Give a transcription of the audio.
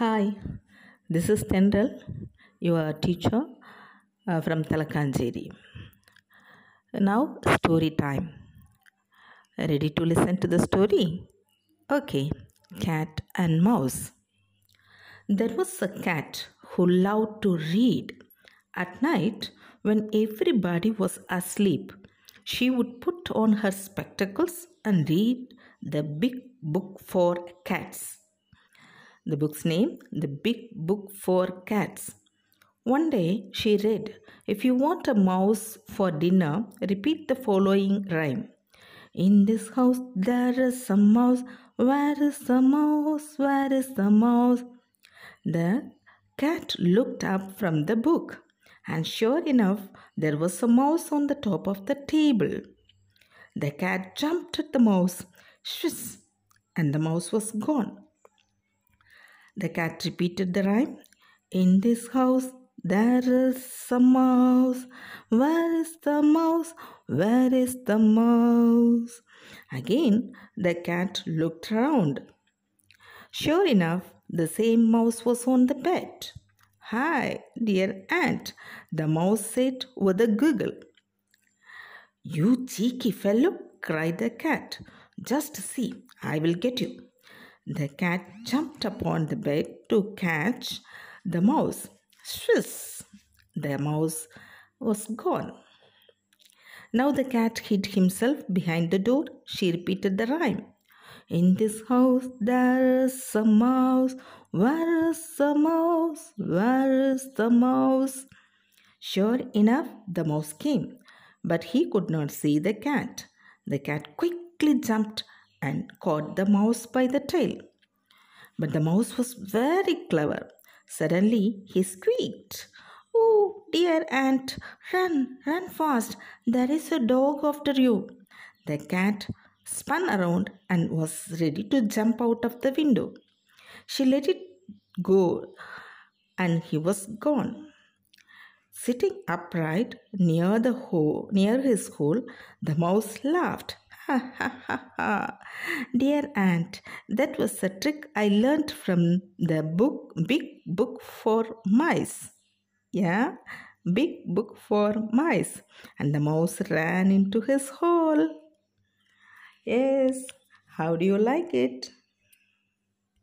Hi, this is Tendral, your teacher uh, from Talakanjeri. Now, story time. Ready to listen to the story? Okay, Cat and Mouse. There was a cat who loved to read. At night, when everybody was asleep, she would put on her spectacles and read the big book for cats. The book's name, The Big Book for Cats. One day she read, If you want a mouse for dinner, repeat the following rhyme. In this house there is a mouse. Where is the mouse? Where is the mouse? The cat looked up from the book, and sure enough, there was a mouse on the top of the table. The cat jumped at the mouse, swiss, and the mouse was gone. The cat repeated the rhyme. In this house there is a mouse. Where is the mouse? Where is the mouse? Again the cat looked round. Sure enough, the same mouse was on the bed. Hi, dear aunt, the mouse said with a giggle. You cheeky fellow, cried the cat. Just see, I will get you. The cat jumped upon the bed to catch the mouse. Swiss! The mouse was gone. Now the cat hid himself behind the door. She repeated the rhyme. In this house there is a mouse. Where is the mouse? Where is the mouse? Sure enough, the mouse came, but he could not see the cat. The cat quickly jumped and caught the mouse by the tail. But the mouse was very clever. Suddenly he squeaked. Oh, dear aunt, run, run fast. There is a dog after you. The cat spun around and was ready to jump out of the window. She let it go and he was gone. Sitting upright near the hole, near his hole, the mouse laughed. Ha ha ha ha. Dear aunt, that was a trick I learned from the book Big Book for Mice. Yeah, Big Book for Mice. And the mouse ran into his hole. Yes, how do you like it?